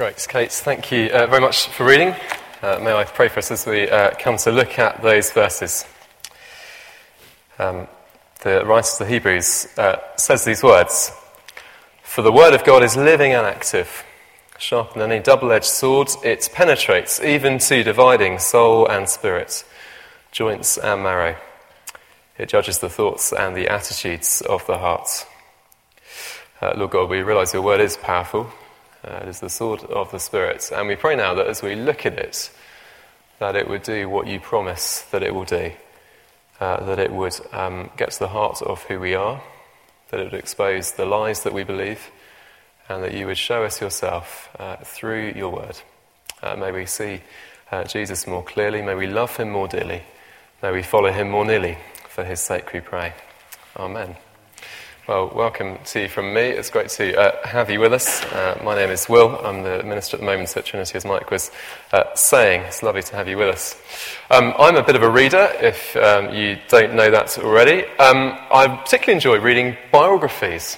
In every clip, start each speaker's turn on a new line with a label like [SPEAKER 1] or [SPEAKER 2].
[SPEAKER 1] Great, Kate. Thank you uh, very much for reading. Uh, may I pray for us as we uh, come to look at those verses. Um, the writer of the Hebrews uh, says these words For the word of God is living and active, sharper than any double edged sword. It penetrates even to dividing soul and spirit, joints and marrow. It judges the thoughts and the attitudes of the heart. Uh, Lord God, we realize your word is powerful. Uh, it is the sword of the Spirit. And we pray now that as we look at it, that it would do what you promise that it will do. Uh, that it would um, get to the heart of who we are, that it would expose the lies that we believe, and that you would show us yourself uh, through your word. Uh, may we see uh, Jesus more clearly. May we love him more dearly. May we follow him more nearly. For his sake we pray. Amen. Well, welcome to you from me. It's great to uh, have you with us. Uh, my name is Will. I'm the minister at the moment at Trinity, as Mike was uh, saying. It's lovely to have you with us. Um, I'm a bit of a reader, if um, you don't know that already. Um, I particularly enjoy reading biographies.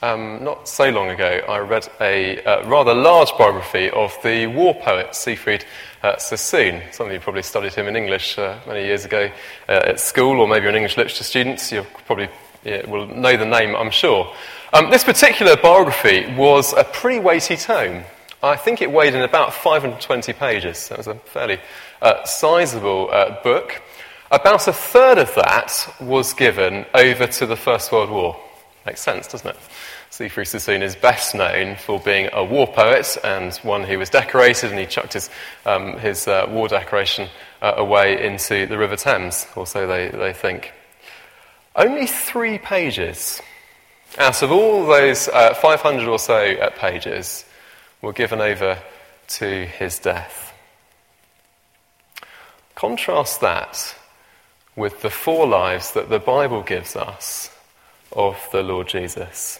[SPEAKER 1] Um, not so long ago, I read a uh, rather large biography of the war poet Siegfried uh, Sassoon. Some of you probably studied him in English uh, many years ago at school, or maybe you're an English literature student. You're probably yeah, will know the name, I'm sure. Um, this particular biography was a pretty weighty tome. I think it weighed in about 520 pages. That was a fairly uh, sizable uh, book. About a third of that was given over to the First World War. Makes sense, doesn't it? Siegfried Sassoon is best known for being a war poet and one who was decorated, and he chucked his, um, his uh, war decoration uh, away into the River Thames, or so they, they think. Only three pages out of all those uh, 500 or so uh, pages were given over to his death. Contrast that with the four lives that the Bible gives us of the Lord Jesus.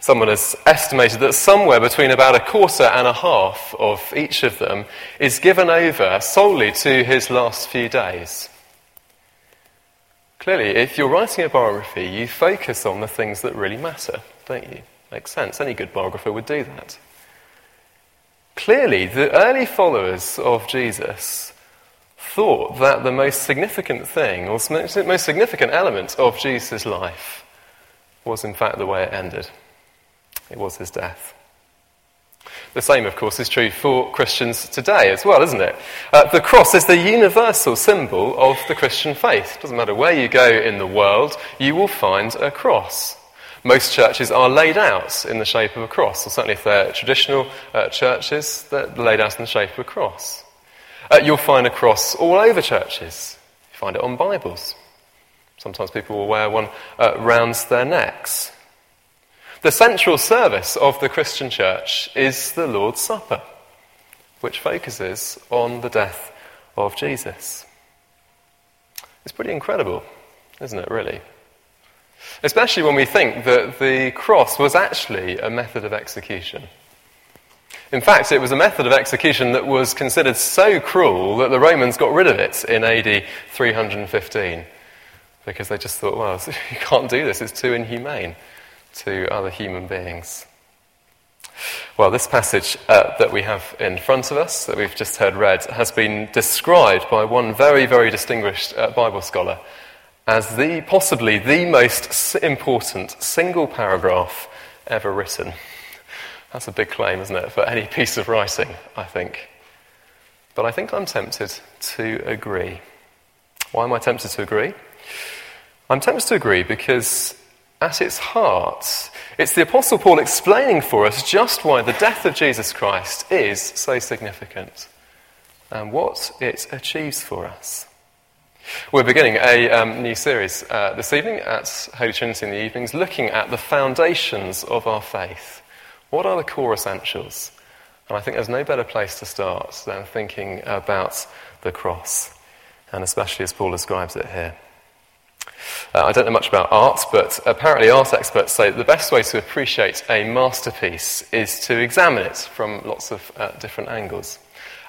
[SPEAKER 1] Someone has estimated that somewhere between about a quarter and a half of each of them is given over solely to his last few days. Clearly, if you're writing a biography, you focus on the things that really matter, don't you? Makes sense. Any good biographer would do that. Clearly, the early followers of Jesus thought that the most significant thing, or most significant element of Jesus' life, was in fact the way it ended. It was his death. The same, of course, is true for Christians today as well, isn't it? Uh, the cross is the universal symbol of the Christian faith. It doesn't matter where you go in the world, you will find a cross. Most churches are laid out in the shape of a cross, or certainly if they're traditional uh, churches, they're laid out in the shape of a cross. Uh, you'll find a cross all over churches. You find it on Bibles. Sometimes people will wear one uh, round their necks. The central service of the Christian church is the Lord's Supper, which focuses on the death of Jesus. It's pretty incredible, isn't it, really? Especially when we think that the cross was actually a method of execution. In fact, it was a method of execution that was considered so cruel that the Romans got rid of it in AD 315 because they just thought, well, you can't do this, it's too inhumane to other human beings. Well, this passage uh, that we have in front of us, that we've just heard read, has been described by one very, very distinguished uh, Bible scholar as the possibly the most important single paragraph ever written. That's a big claim, isn't it, for any piece of writing, I think. But I think I'm tempted to agree. Why am I tempted to agree? I'm tempted to agree because at its heart, it's the Apostle Paul explaining for us just why the death of Jesus Christ is so significant and what it achieves for us. We're beginning a um, new series uh, this evening at Holy Trinity in the evenings, looking at the foundations of our faith. What are the core essentials? And I think there's no better place to start than thinking about the cross, and especially as Paul describes it here. Uh, I don't know much about art, but apparently art experts say the best way to appreciate a masterpiece is to examine it from lots of uh, different angles.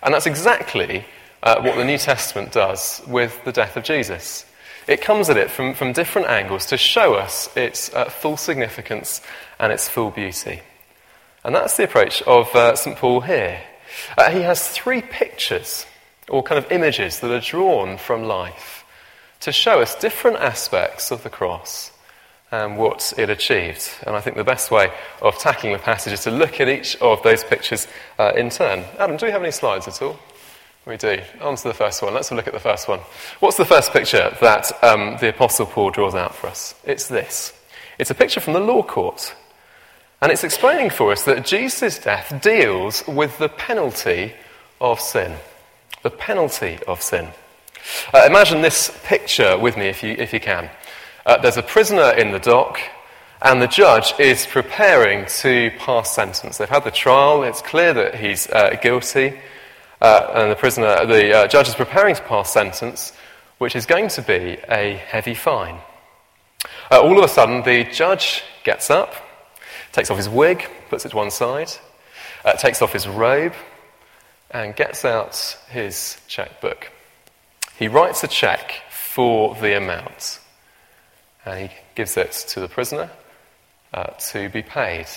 [SPEAKER 1] And that's exactly uh, what the New Testament does with the death of Jesus. It comes at it from, from different angles to show us its uh, full significance and its full beauty. And that's the approach of uh, St. Paul here. Uh, he has three pictures, or kind of images, that are drawn from life to show us different aspects of the cross and what it achieved. And I think the best way of tackling the passage is to look at each of those pictures uh, in turn. Adam, do we have any slides at all? We do. On to the first one. Let's have a look at the first one. What's the first picture that um, the Apostle Paul draws out for us? It's this. It's a picture from the law court. And it's explaining for us that Jesus' death deals with the penalty of sin. The penalty of sin. Uh, imagine this picture with me if you, if you can. Uh, there's a prisoner in the dock, and the judge is preparing to pass sentence. They've had the trial, it's clear that he's uh, guilty, uh, and the prisoner, the uh, judge is preparing to pass sentence, which is going to be a heavy fine. Uh, all of a sudden, the judge gets up takes off his wig, puts it to one side, takes off his robe, and gets out his checkbook. He writes a check for the amount, and he gives it to the prisoner uh, to be paid.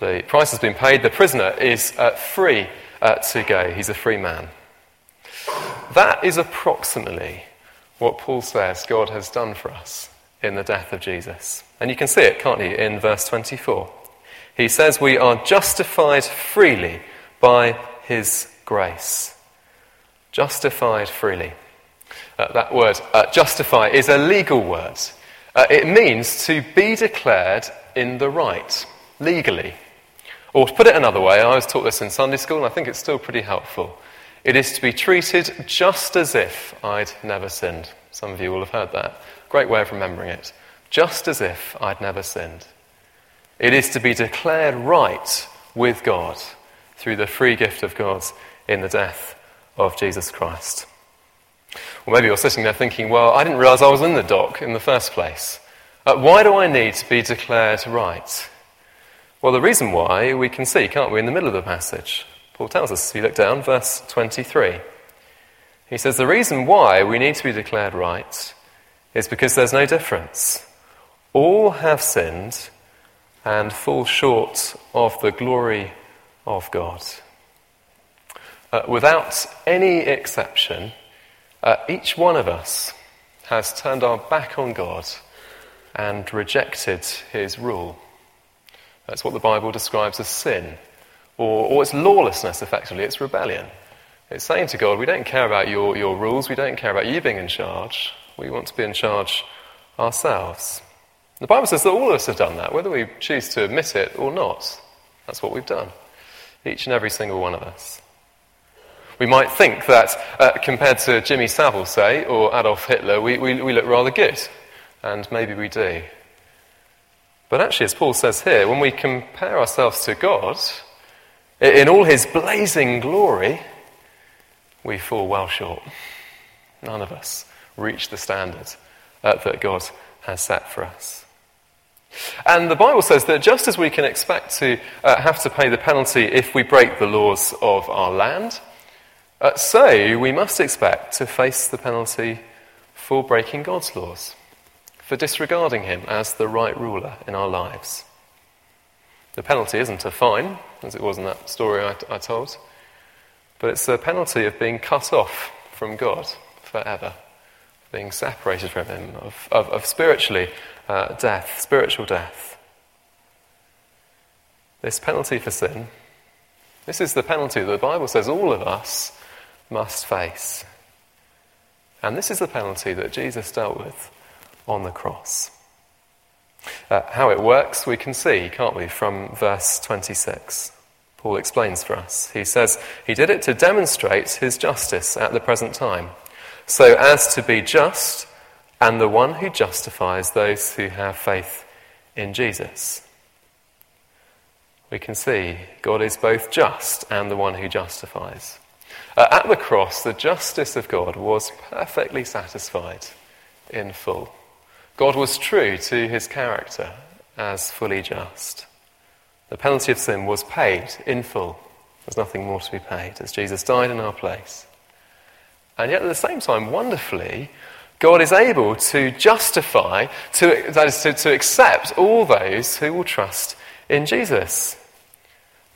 [SPEAKER 1] The price has been paid, the prisoner is uh, free uh, to go, he's a free man. That is approximately what Paul says God has done for us in the death of Jesus. And you can see it, can't you, in verse 24. He says, We are justified freely by his grace. Justified freely. Uh, that word, uh, justify, is a legal word. Uh, it means to be declared in the right, legally. Or to put it another way, I was taught this in Sunday school, and I think it's still pretty helpful. It is to be treated just as if I'd never sinned. Some of you will have heard that. Great way of remembering it. Just as if I'd never sinned. It is to be declared right with God through the free gift of God in the death of Jesus Christ. Or maybe you're sitting there thinking, well, I didn't realize I was in the dock in the first place. Uh, why do I need to be declared right? Well, the reason why we can see, can't we, in the middle of the passage. Paul tells us, if you look down, verse 23. He says, The reason why we need to be declared right is because there's no difference. All have sinned and fall short of the glory of God. Uh, without any exception, uh, each one of us has turned our back on God and rejected his rule. That's what the Bible describes as sin, or, or it's lawlessness, effectively, it's rebellion. It's saying to God, we don't care about your, your rules, we don't care about you being in charge. We want to be in charge ourselves. The Bible says that all of us have done that, whether we choose to admit it or not. That's what we've done. Each and every single one of us. We might think that uh, compared to Jimmy Savile, say, or Adolf Hitler, we, we, we look rather good. And maybe we do. But actually, as Paul says here, when we compare ourselves to God, in all his blazing glory, we fall well short. None of us reach the standard uh, that God has set for us. And the Bible says that just as we can expect to uh, have to pay the penalty if we break the laws of our land, uh, so we must expect to face the penalty for breaking God's laws, for disregarding Him as the right ruler in our lives. The penalty isn't a fine, as it was in that story I, I told, but it's the penalty of being cut off from God forever being separated from Him, of, of, of spiritually uh, death, spiritual death. This penalty for sin, this is the penalty that the Bible says all of us must face. And this is the penalty that Jesus dealt with on the cross. Uh, how it works, we can see, can't we, from verse 26. Paul explains for us. He says, He did it to demonstrate his justice at the present time so as to be just and the one who justifies those who have faith in Jesus. We can see God is both just and the one who justifies. Uh, at the cross, the justice of God was perfectly satisfied in full. God was true to his character as fully just. The penalty of sin was paid in full. There's nothing more to be paid as Jesus died in our place. And yet, at the same time, wonderfully, God is able to justify, to, that is, to, to accept all those who will trust in Jesus.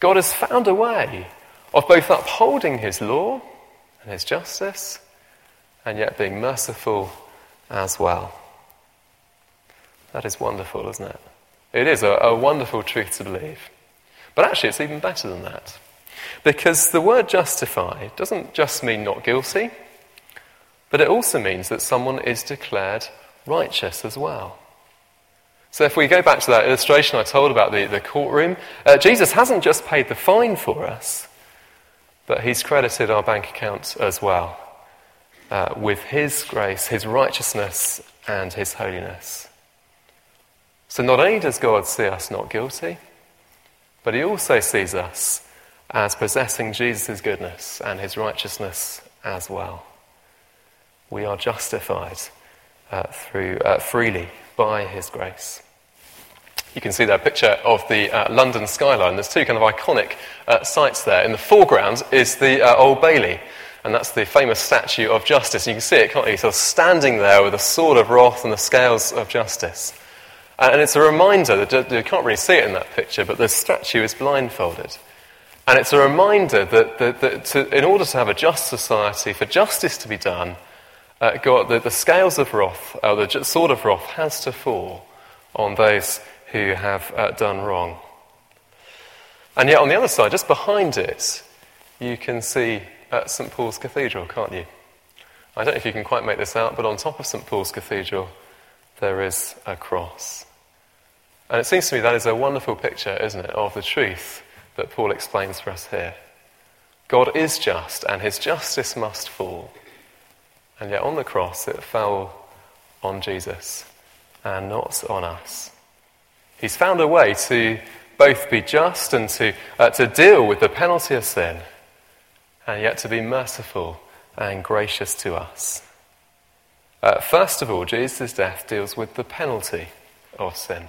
[SPEAKER 1] God has found a way of both upholding his law and his justice and yet being merciful as well. That is wonderful, isn't it? It is a, a wonderful truth to believe. But actually, it's even better than that. Because the word justify doesn't just mean not guilty, but it also means that someone is declared righteous as well. So, if we go back to that illustration I told about the, the courtroom, uh, Jesus hasn't just paid the fine for us, but he's credited our bank account as well uh, with his grace, his righteousness, and his holiness. So, not only does God see us not guilty, but he also sees us as possessing Jesus' goodness and his righteousness as well. We are justified uh, through, uh, freely by his grace. You can see a picture of the uh, London skyline. There's two kind of iconic uh, sites there. In the foreground is the uh, Old Bailey, and that's the famous statue of justice. You can see it, can't you? Sort of standing there with a sword of wrath and the scales of justice. And it's a reminder that you can't really see it in that picture, but the statue is blindfolded. And it's a reminder that, that, that to, in order to have a just society, for justice to be done, uh, God, the, the, scales of wrath, uh, the sword of wrath, has to fall on those who have uh, done wrong. And yet, on the other side, just behind it, you can see uh, St. Paul's Cathedral, can't you? I don't know if you can quite make this out, but on top of St. Paul's Cathedral, there is a cross. And it seems to me that is a wonderful picture, isn't it, of the truth that Paul explains for us here. God is just, and his justice must fall. And yet on the cross, it fell on Jesus and not on us. He's found a way to both be just and to, uh, to deal with the penalty of sin, and yet to be merciful and gracious to us. Uh, first of all, Jesus' death deals with the penalty of sin.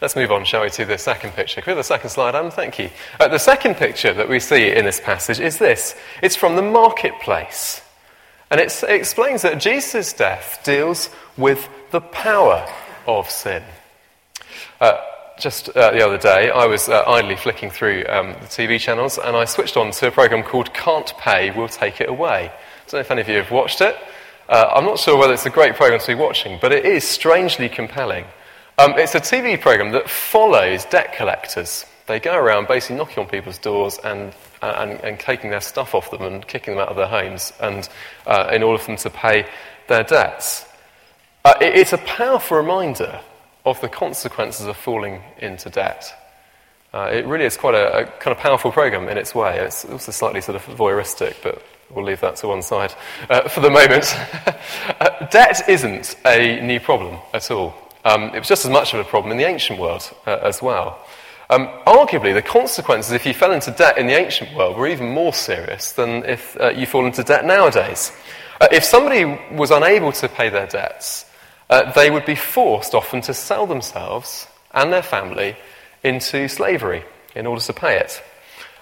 [SPEAKER 1] Let's move on, shall we, to the second picture. Can we have the second slide, Adam? Thank you. Uh, the second picture that we see in this passage is this it's from the marketplace. And it explains that Jesus' death deals with the power of sin. Uh, just uh, the other day, I was uh, idly flicking through um, the TV channels and I switched on to a program called Can't Pay, We'll Take It Away. I don't know if any of you have watched it. Uh, I'm not sure whether it's a great program to be watching, but it is strangely compelling. Um, it's a TV program that follows debt collectors. They go around basically knocking on people's doors and, uh, and, and taking their stuff off them and kicking them out of their homes and, uh, in order for them to pay their debts. It, it's a powerful reminder of the consequences of falling into debt. Uh, it really is quite a, a, kind of powerful program in its way. It's also slightly sort of voyeuristic, but we'll leave that to one side uh, for the moment. uh, debt isn't a new problem at all. Um, it was just as much of a problem in the ancient world uh, as well. Um, arguably, the consequences if you fell into debt in the ancient world were even more serious than if uh, you fall into debt nowadays. Uh, if somebody was unable to pay their debts, uh, they would be forced often to sell themselves and their family into slavery in order to pay it.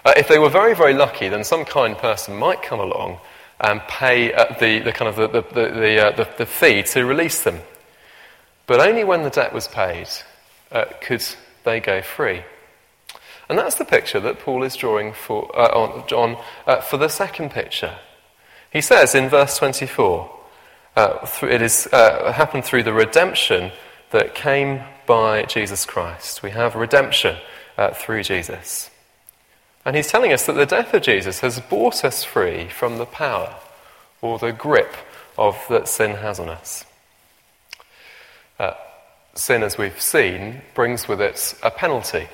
[SPEAKER 1] Uh, if they were very, very lucky, then some kind person might come along and pay uh, the, the, kind of the, the, the, the, the fee to release them but only when the debt was paid uh, could they go free. And that's the picture that Paul is drawing for, uh, on, John uh, for the second picture. He says in verse 24, uh, it is, uh, happened through the redemption that came by Jesus Christ. We have redemption uh, through Jesus. And he's telling us that the death of Jesus has brought us free from the power or the grip of that sin has on us. Uh, sin, as we've seen, brings with it a penalty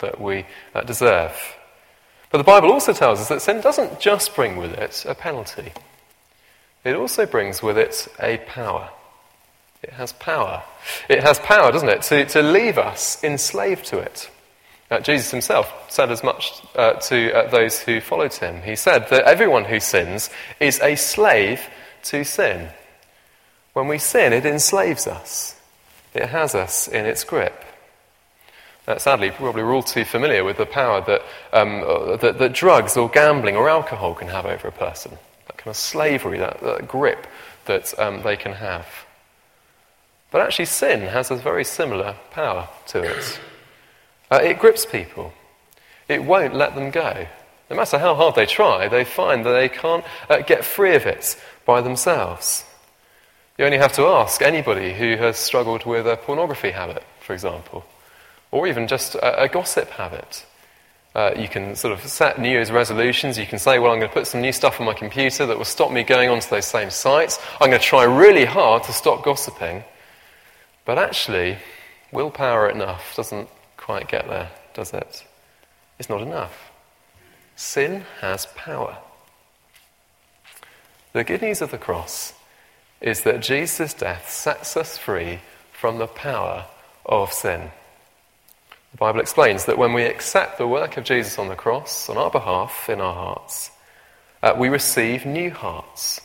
[SPEAKER 1] that we uh, deserve. But the Bible also tells us that sin doesn't just bring with it a penalty, it also brings with it a power. It has power. It has power, doesn't it, to, to leave us enslaved to it. Uh, Jesus himself said as much uh, to uh, those who followed him. He said that everyone who sins is a slave to sin. When we sin, it enslaves us. It has us in its grip. Uh, sadly, probably we're all too familiar with the power that, um, uh, that, that, drugs or gambling or alcohol can have over a person. Kind of slavery, that, that grip that um, they can have. But actually, sin has a very similar power to it. Uh, it grips people. It won't let them go. No matter how hard they try, they find that they can't uh, get free of it by themselves. You only have to ask anybody who has struggled with a pornography habit, for example, or even just a, a gossip habit. Uh, you can sort of set New Year's resolutions. You can say, well, I'm going to put some new stuff on my computer that will stop me going onto those same sites. I'm going to try really hard to stop gossiping. But actually, willpower enough doesn't quite get there, does it? It's not enough. Sin has power. The good news of the cross is that Jesus' death sets us free from the power of sin. The Bible explains that when we accept the work of Jesus on the cross on our behalf in our hearts, uh, we receive new hearts.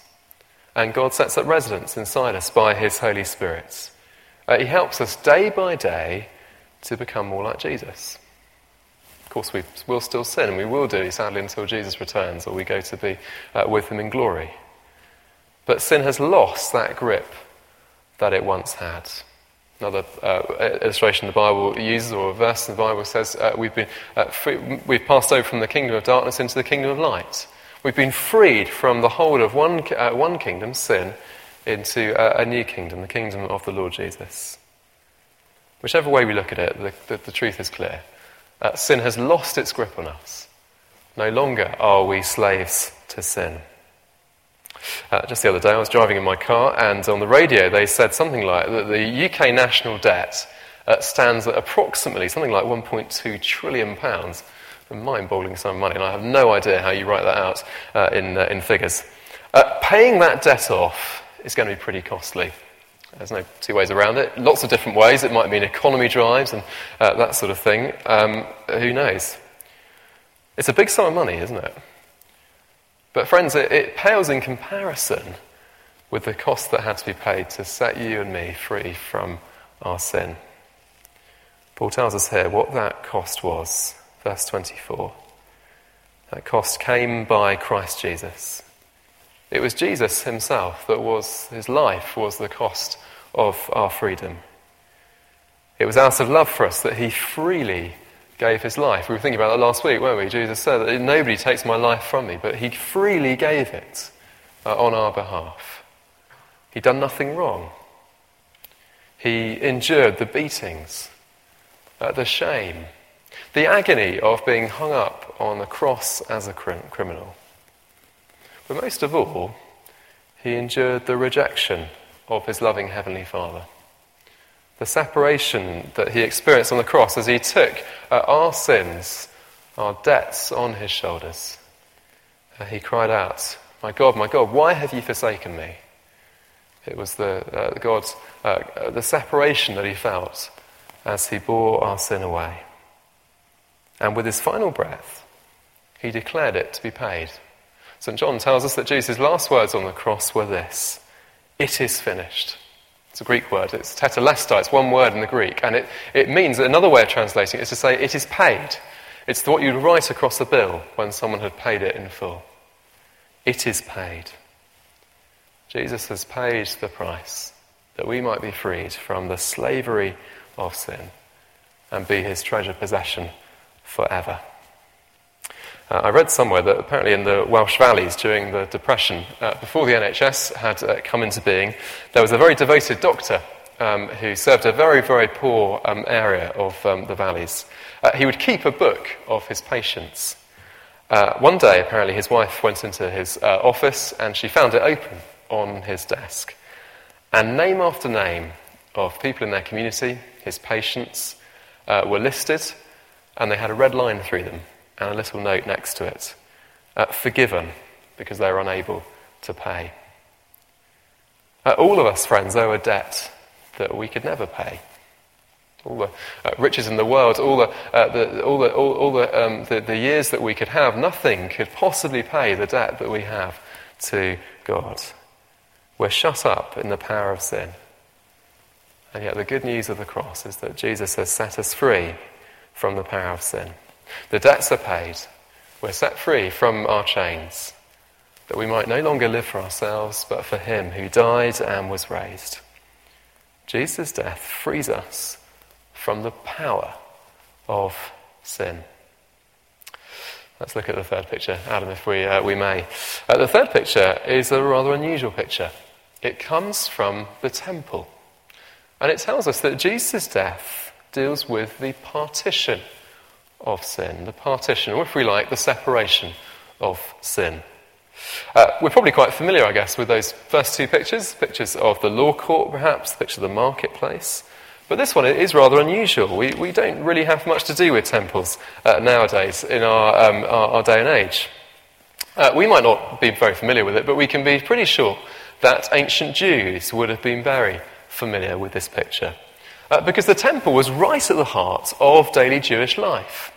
[SPEAKER 1] And God sets up residence inside us by His Holy Spirit. Uh, he helps us day by day to become more like Jesus. Of course, we will still sin, and we will do, sadly, until Jesus returns or we go to be uh, with Him in glory. But sin has lost that grip that it once had. Another uh, illustration the Bible uses, or a verse in the Bible says, uh, we've, been, uh, free, we've passed over from the kingdom of darkness into the kingdom of light. We've been freed from the hold of one, uh, one kingdom, sin, into a, a, new kingdom, the kingdom of the Lord Jesus. Whichever way we look at it, the, the, the truth is clear. Uh, sin has lost its grip on us. No longer are we slaves to sin. Uh, just the other day, I was driving in my car, and on the radio, they said something like that the UK national debt uh, stands at approximately something like 1.2 trillion pounds. Mind-boggling sum of money, and I have no idea how you write that out uh, in, uh, in figures. Uh, paying that debt off is going to be pretty costly. There's no two ways around it. Lots of different ways. It might mean economy drives and that sort of thing. Um, who knows? It's a big sum of money, isn't it? But, friends, it, it pales in comparison with the cost that had to be paid to set you and me free from our sin. Paul tells us here what that cost was. Verse 24. That cost came by Christ Jesus. It was Jesus himself that was, his life was the cost of our freedom. It was out of love for us that he freely gave his life. We were thinking about that last week, weren't we? Jesus said that nobody takes my life from me, but he freely gave it uh, on our behalf. He'd done nothing wrong. He endured the beatings, uh, the shame, the agony of being hung up on the cross as a criminal. But most of all, he endured the rejection of his loving Heavenly Father the separation that he experienced on the cross as he took uh, our sins, our debts on his shoulders. Uh, he cried out, My God, my God, why have you forsaken me? It was the, uh, God's, uh, the separation that he felt as he bore our sin away. And with his final breath, he declared it to be paid. St. John tells us that Jesus' last words on the cross were this It is finished. It's a Greek word. It's tetelestai. It's one word in the Greek. And it, it means, another way of translating it is to say, it is paid. It's what you'd write across the bill when someone had paid it in full. It is paid. Jesus has paid the price that we might be freed from the slavery of sin and be his treasured possession forever. Uh, I read somewhere that apparently in the Welsh valleys during the Depression, uh, before the NHS had uh, come into being, there was a very devoted doctor um, who served a very, very poor um, area of um, the valleys. Uh, he would keep a book of his patients. Uh, one day, apparently, his wife went into his uh, office and she found it open on his desk. And name after name of people in their community, his patients, were listed, and they had a red line through them and a little note next to it uh, forgiven because they're unable to pay. Uh, all of us, friends, owe a debt that we could never pay. All the uh, riches in the world, all the, uh, the all, the, all, all the, um, the, the years that we could have, nothing could possibly pay the debt that we have to God. We're shut up in the power of sin. And yet, the good news of the cross is that Jesus has set us free from the power of sin. The debts are paid. We're set free from our chains, that we might no longer live for ourselves, but for Him who died and was raised. Jesus' death frees us from the power of sin. Let's look at the third picture, Adam, if we, uh, we may. Uh, the third picture is a rather unusual picture. It comes from the temple. And it tells us that Jesus' death deals with the partition of sin, the partition, or if we like, the separation of sin. Uh, we're probably quite familiar, I guess, with those first two pictures pictures of the law court, perhaps, picture of the marketplace. But this one is rather unusual. We, we don't really have much to do with temples uh, nowadays in our, um, our, our, day and age. Uh, we might not be very familiar with it, but we can be pretty sure that ancient Jews would have been very familiar with this picture. Uh, because the temple was right at the heart of daily Jewish life.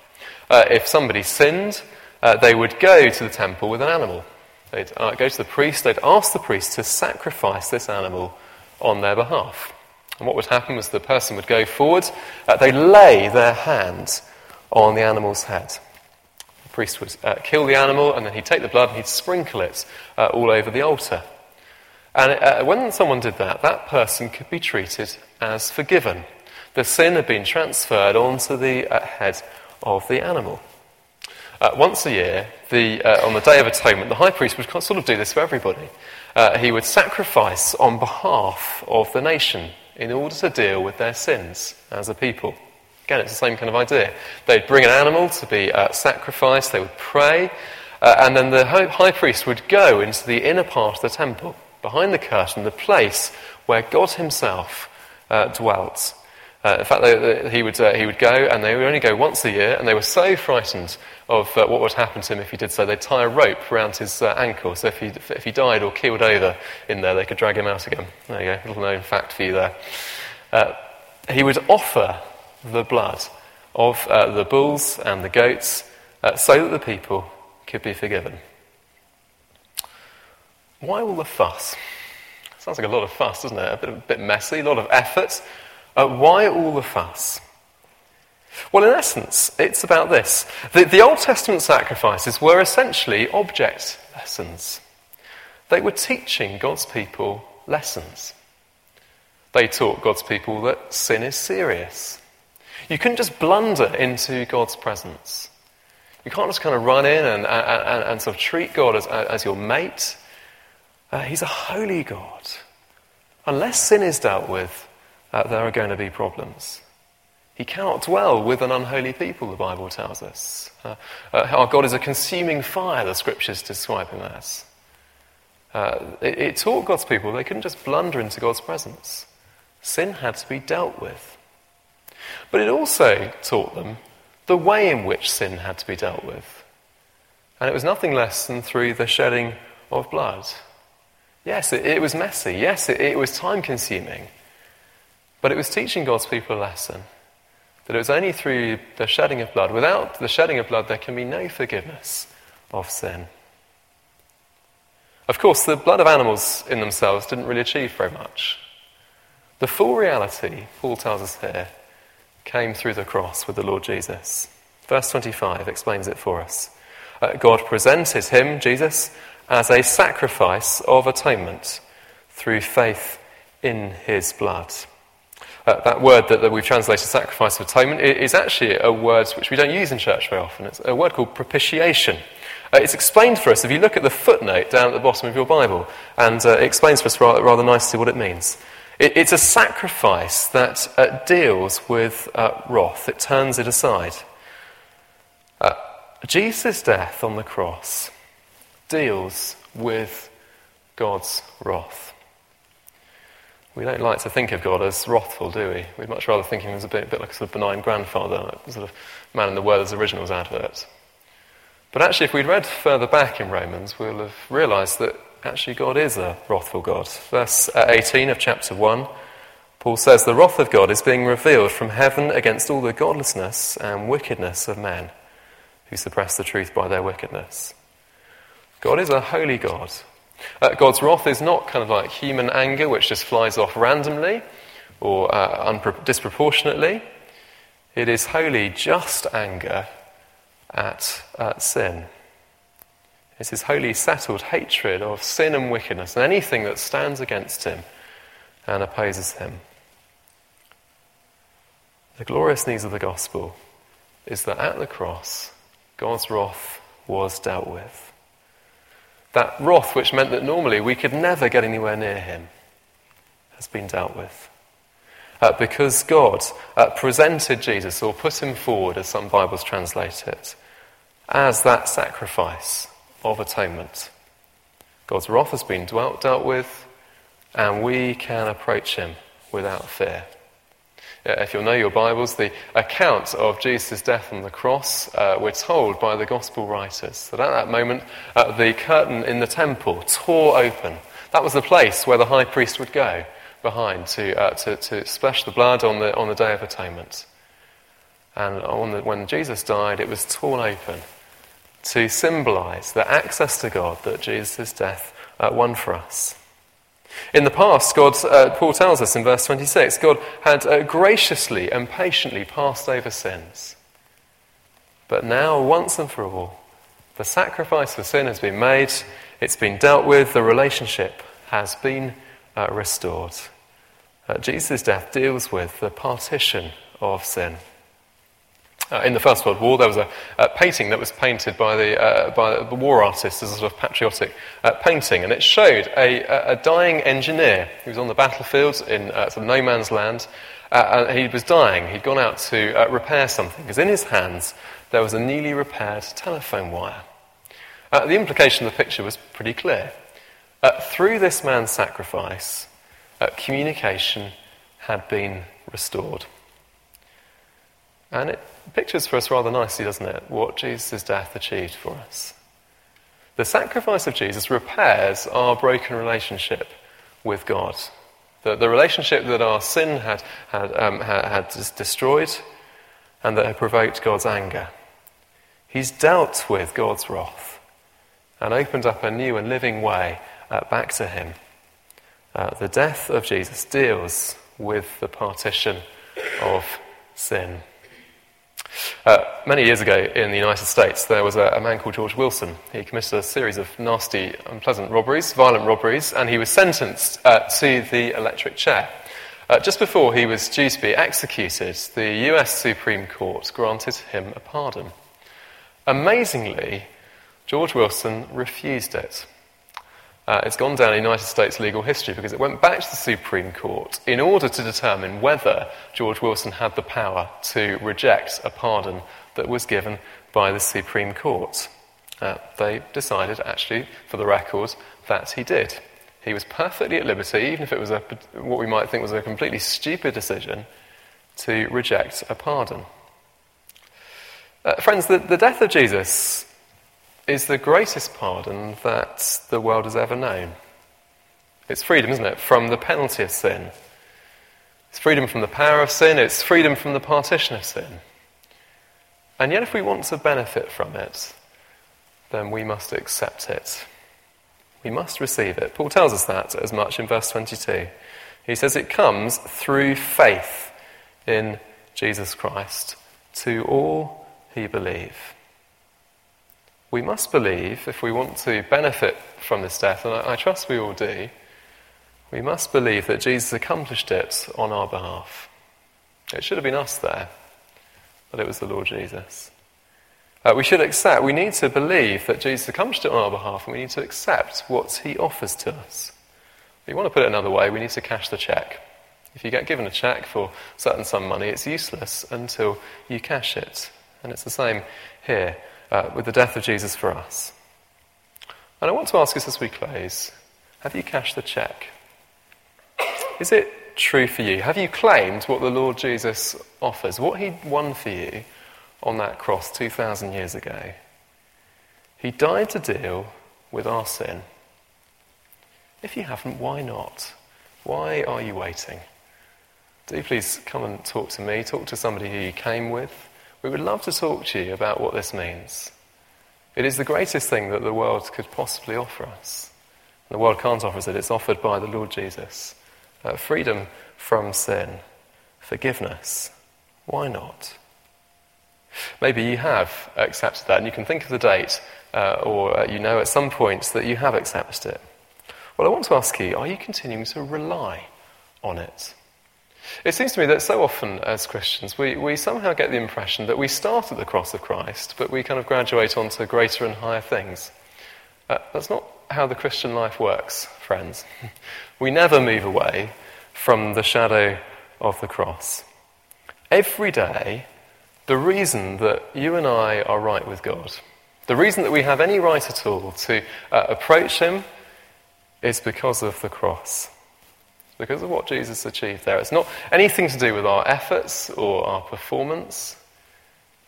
[SPEAKER 1] Uh, if somebody sinned, uh, they would go to the temple with an animal. They'd uh, go to the priest, they'd ask the priest to sacrifice this animal on their behalf. And what would happen was the person would go forward, uh, they'd lay their hand on the animal's head. The priest would uh, kill the animal, and then he'd take the blood and he'd sprinkle it all over the altar. And uh, when someone did that, that person could be treated as forgiven. The sin had been transferred onto the uh, head of the animal. Uh, once a year, the, uh, on the Day of Atonement, the high priest would sort of do this for everybody. Uh, he would sacrifice on behalf of the nation in order to deal with their sins as a people. Again, it's the same kind of idea. They'd bring an animal to be uh, sacrificed, they would pray, and then the high priest would go into the inner part of the temple, behind the curtain, the place where God Himself uh, dwelt. Uh, in fact, they, they, he, would, uh, he would go, and they would only go once a year, and they were so frightened of uh, what would happen to him if he did so, they'd tie a rope around his uh, ankle, so if he, if he died or keeled over in there, they could drag him out again. There you go, little known fact for you there. Uh, he would offer the blood of uh, the bulls and the goats so that the people could be forgiven. Why all the fuss? Sounds like a lot of fuss, doesn't it? A bit, a bit messy, a lot of effort. Uh, why all the fuss? Well, in essence, it's about this. The, the Old Testament sacrifices were essentially object lessons. They were teaching God's people lessons. They taught God's people that sin is serious. You couldn't just blunder into God's presence. You can't just kind of run in and, and, and sort of treat God as, as your mate. Uh, he's a holy God. Unless sin is dealt with, uh, there are going to be problems. He cannot dwell with an unholy people, the Bible tells us. Uh, uh, our God is a consuming fire, the scriptures describe him as. Uh, it, it taught God's people they couldn't just blunder into God's presence. Sin had to be dealt with. But it also taught them the way in which sin had to be dealt with. And it was nothing less than through the shedding of blood. Yes, it, it was messy. Yes, it, it was time consuming. But it was teaching God's people a lesson that it was only through the shedding of blood. Without the shedding of blood, there can be no forgiveness of sin. Of course, the blood of animals in themselves didn't really achieve very much. The full reality, Paul tells us here, came through the cross with the Lord Jesus. Verse 25 explains it for us. Uh, God presented him, Jesus, as a sacrifice of atonement through faith in his blood. Uh, that word that, that, we've translated sacrifice of atonement is actually a word which we don't use in church very often. It's a word called propitiation. Uh, it's explained for us if you look at the footnote down at the bottom of your Bible, and uh, it explains for us rather, rather, nicely what it means. It, it's a sacrifice that uh, deals with uh, wrath, it turns it aside. Uh, Jesus' death on the cross deals with God's wrath. We don't like to think of God as wrathful, do we? We'd much rather think of him as a bit, a bit like a sort of benign grandfather, like sort of man in the Werther's Originals advert. But actually, if we'd read further back in Romans, we'll have realised that actually God is a wrathful God. Verse uh, 18 of chapter 1, Paul says, The wrath of God is being revealed from heaven against all the godlessness and wickedness of men who suppress the truth by their wickedness. God is a holy God uh, God's wrath is not kind of like human anger, which just flies off randomly or uh, unpro- disproportionately. It is holy, just anger at, sin. It is his holy, settled hatred of sin and wickedness and anything that stands against him and opposes him. The glorious news of the gospel is that at the cross, God's wrath was dealt with. That wrath, which meant that normally we could never get anywhere near him, has been dealt with. Uh, because God uh, presented Jesus, or put him forward, as some Bibles translate it, as that sacrifice of atonement. God's wrath has been dealt, dealt with, and we can approach him without fear. If you'll know your Bibles, the account of Jesus' death on the cross, uh, we're told by the Gospel writers that at that moment, uh, the curtain in the temple tore open. That was the place where the high priest would go behind to, uh, to, to splash the blood on the, on the Day of Atonement. And the, when Jesus died, it was torn open to symbolize the access to God that Jesus' death uh, won for us. In the past, God, uh, Paul tells us in verse 26, God had uh, graciously and patiently passed over sins. But now, once and for all, the sacrifice for sin has been made, it's been dealt with, the relationship has been uh, restored. Uh, Jesus' death deals with the partition of sin. Uh, in the First World War, there was a, a painting that was painted by the, uh, by the war artist as a sort of patriotic uh, painting, and it showed a, a, dying engineer. who was on the battlefield in uh, sort of no man's land, uh, and he was dying. He'd gone out to uh, repair something, because in his hands there was a newly repaired telephone wire. the implication of the picture was pretty clear. through this man's sacrifice, communication had been restored. And it pictures for us rather nicely, doesn't it, what Jesus' death achieved for us. The sacrifice of Jesus repairs our broken relationship with God. The, the relationship that our sin had, had, um, had, had destroyed and that had provoked God's anger. He's dealt with God's wrath and opened up a new and living way uh, back to Him. Uh, the death of Jesus deals with the partition of sin. Uh, many years ago in the United States, there was a, a, man called George Wilson. He committed a series of nasty, unpleasant robberies, violent robberies, and he was sentenced uh, to the electric chair. Uh, just before he was due to be executed, the US Supreme Court granted him a pardon. Amazingly, George Wilson refused it. Uh, it's gone down in United States legal history because it went back to the Supreme Court in order to determine whether George Wilson had the power to reject a pardon that was given by the Supreme Court. Uh, they decided, actually, for the record, that he did. He was perfectly at liberty, even if it was a, what we might think was a completely stupid decision, to reject a pardon. Uh, friends, the, the death of Jesus is the greatest pardon that the world has ever known. It's freedom, isn't it, from the penalty of sin. It's freedom from the power of sin, it's freedom from the partition of sin. And yet, if we want to benefit from it, then we must accept it. We must receive it. Paul tells us that as much in verse 22. He says it comes through faith in Jesus Christ to all who believe. We must believe, if we want to benefit from this death, and I, I trust we all do, we must believe that Jesus accomplished it on our behalf. It should have been us there, but it was the Lord Jesus. Uh, we should accept, we need to believe that Jesus accomplished it on our behalf, and we need to accept what he offers to us. If you want to put it another way, we need to cash the check. If you get given a check for a certain sum of money, it's useless until you cash it. And it's the same here uh, with the death of Jesus for us. And I want to ask us as we close have you cashed the check? Is it true for you? Have you claimed what the Lord Jesus offers, what he won for you on that cross 2,000 years ago? He died to deal with our sin. If you haven't, why not? Why are you waiting? Do please come and talk to me, talk to somebody who you came with. We would love to talk to you about what this means. It is the greatest thing that the world could possibly offer us. The world can't offer us it, it's offered by the Lord Jesus. Uh, freedom from sin, forgiveness. Why not? Maybe you have accepted that, and you can think of the date, uh, or uh, you know at some point that you have accepted it. Well, I want to ask you are you continuing to rely on it? It seems to me that so often as Christians, we, we somehow get the impression that we start at the cross of Christ, but we kind of graduate onto greater and higher things. Uh, that's not how the Christian life works, friends. We never move away from the shadow of the cross. Every day, the reason that you and I are right with God, the reason that we have any right at all to uh, approach Him, is because of the cross because of what Jesus achieved there. It's not anything to do with our efforts or our performance,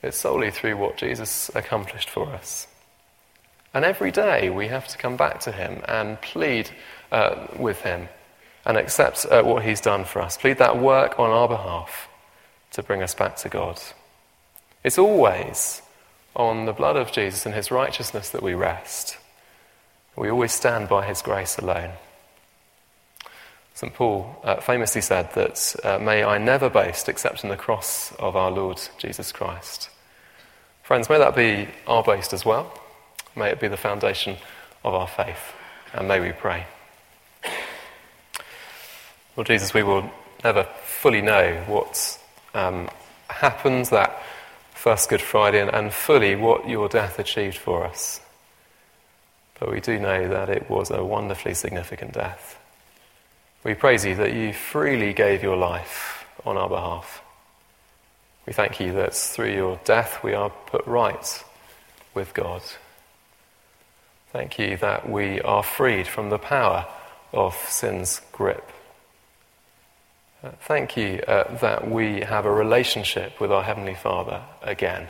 [SPEAKER 1] it's solely through what Jesus accomplished for us. And every day we have to come back to Him and plead uh, with Him and accept uh, what He's done for us. Plead that work on our behalf to bring us back to God. It's always on the blood of Jesus and His righteousness that we rest. We always stand by His grace alone. St. Paul uh, famously said that, uh, May I never boast except in the cross of our Lord Jesus Christ. Friends, may that be our boast as well. May it be the foundation of our faith. And may we pray. Lord Jesus, we will never fully know what um, happened that first Good Friday and, and fully what your death achieved for us. But we do know that it was a wonderfully significant death. We praise you that you freely gave your life on our behalf. We thank you that through your death we are put right with God. Thank you that we are freed from the power of sin's grip. Uh, thank you uh, that we have a relationship with our Heavenly Father again.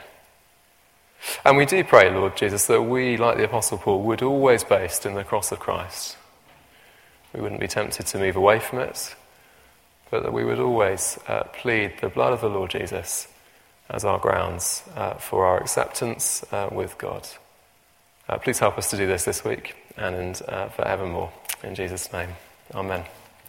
[SPEAKER 1] And we do pray, Lord Jesus, that we, like the Apostle Paul, would always boast in the cross of Christ we wouldn't be tempted to move away from it, but that we would always uh, plead the blood of the Lord Jesus as our grounds uh, for our acceptance uh, with God. Uh, please help us to do this this week and in, uh, forevermore. In Jesus' name, Amen.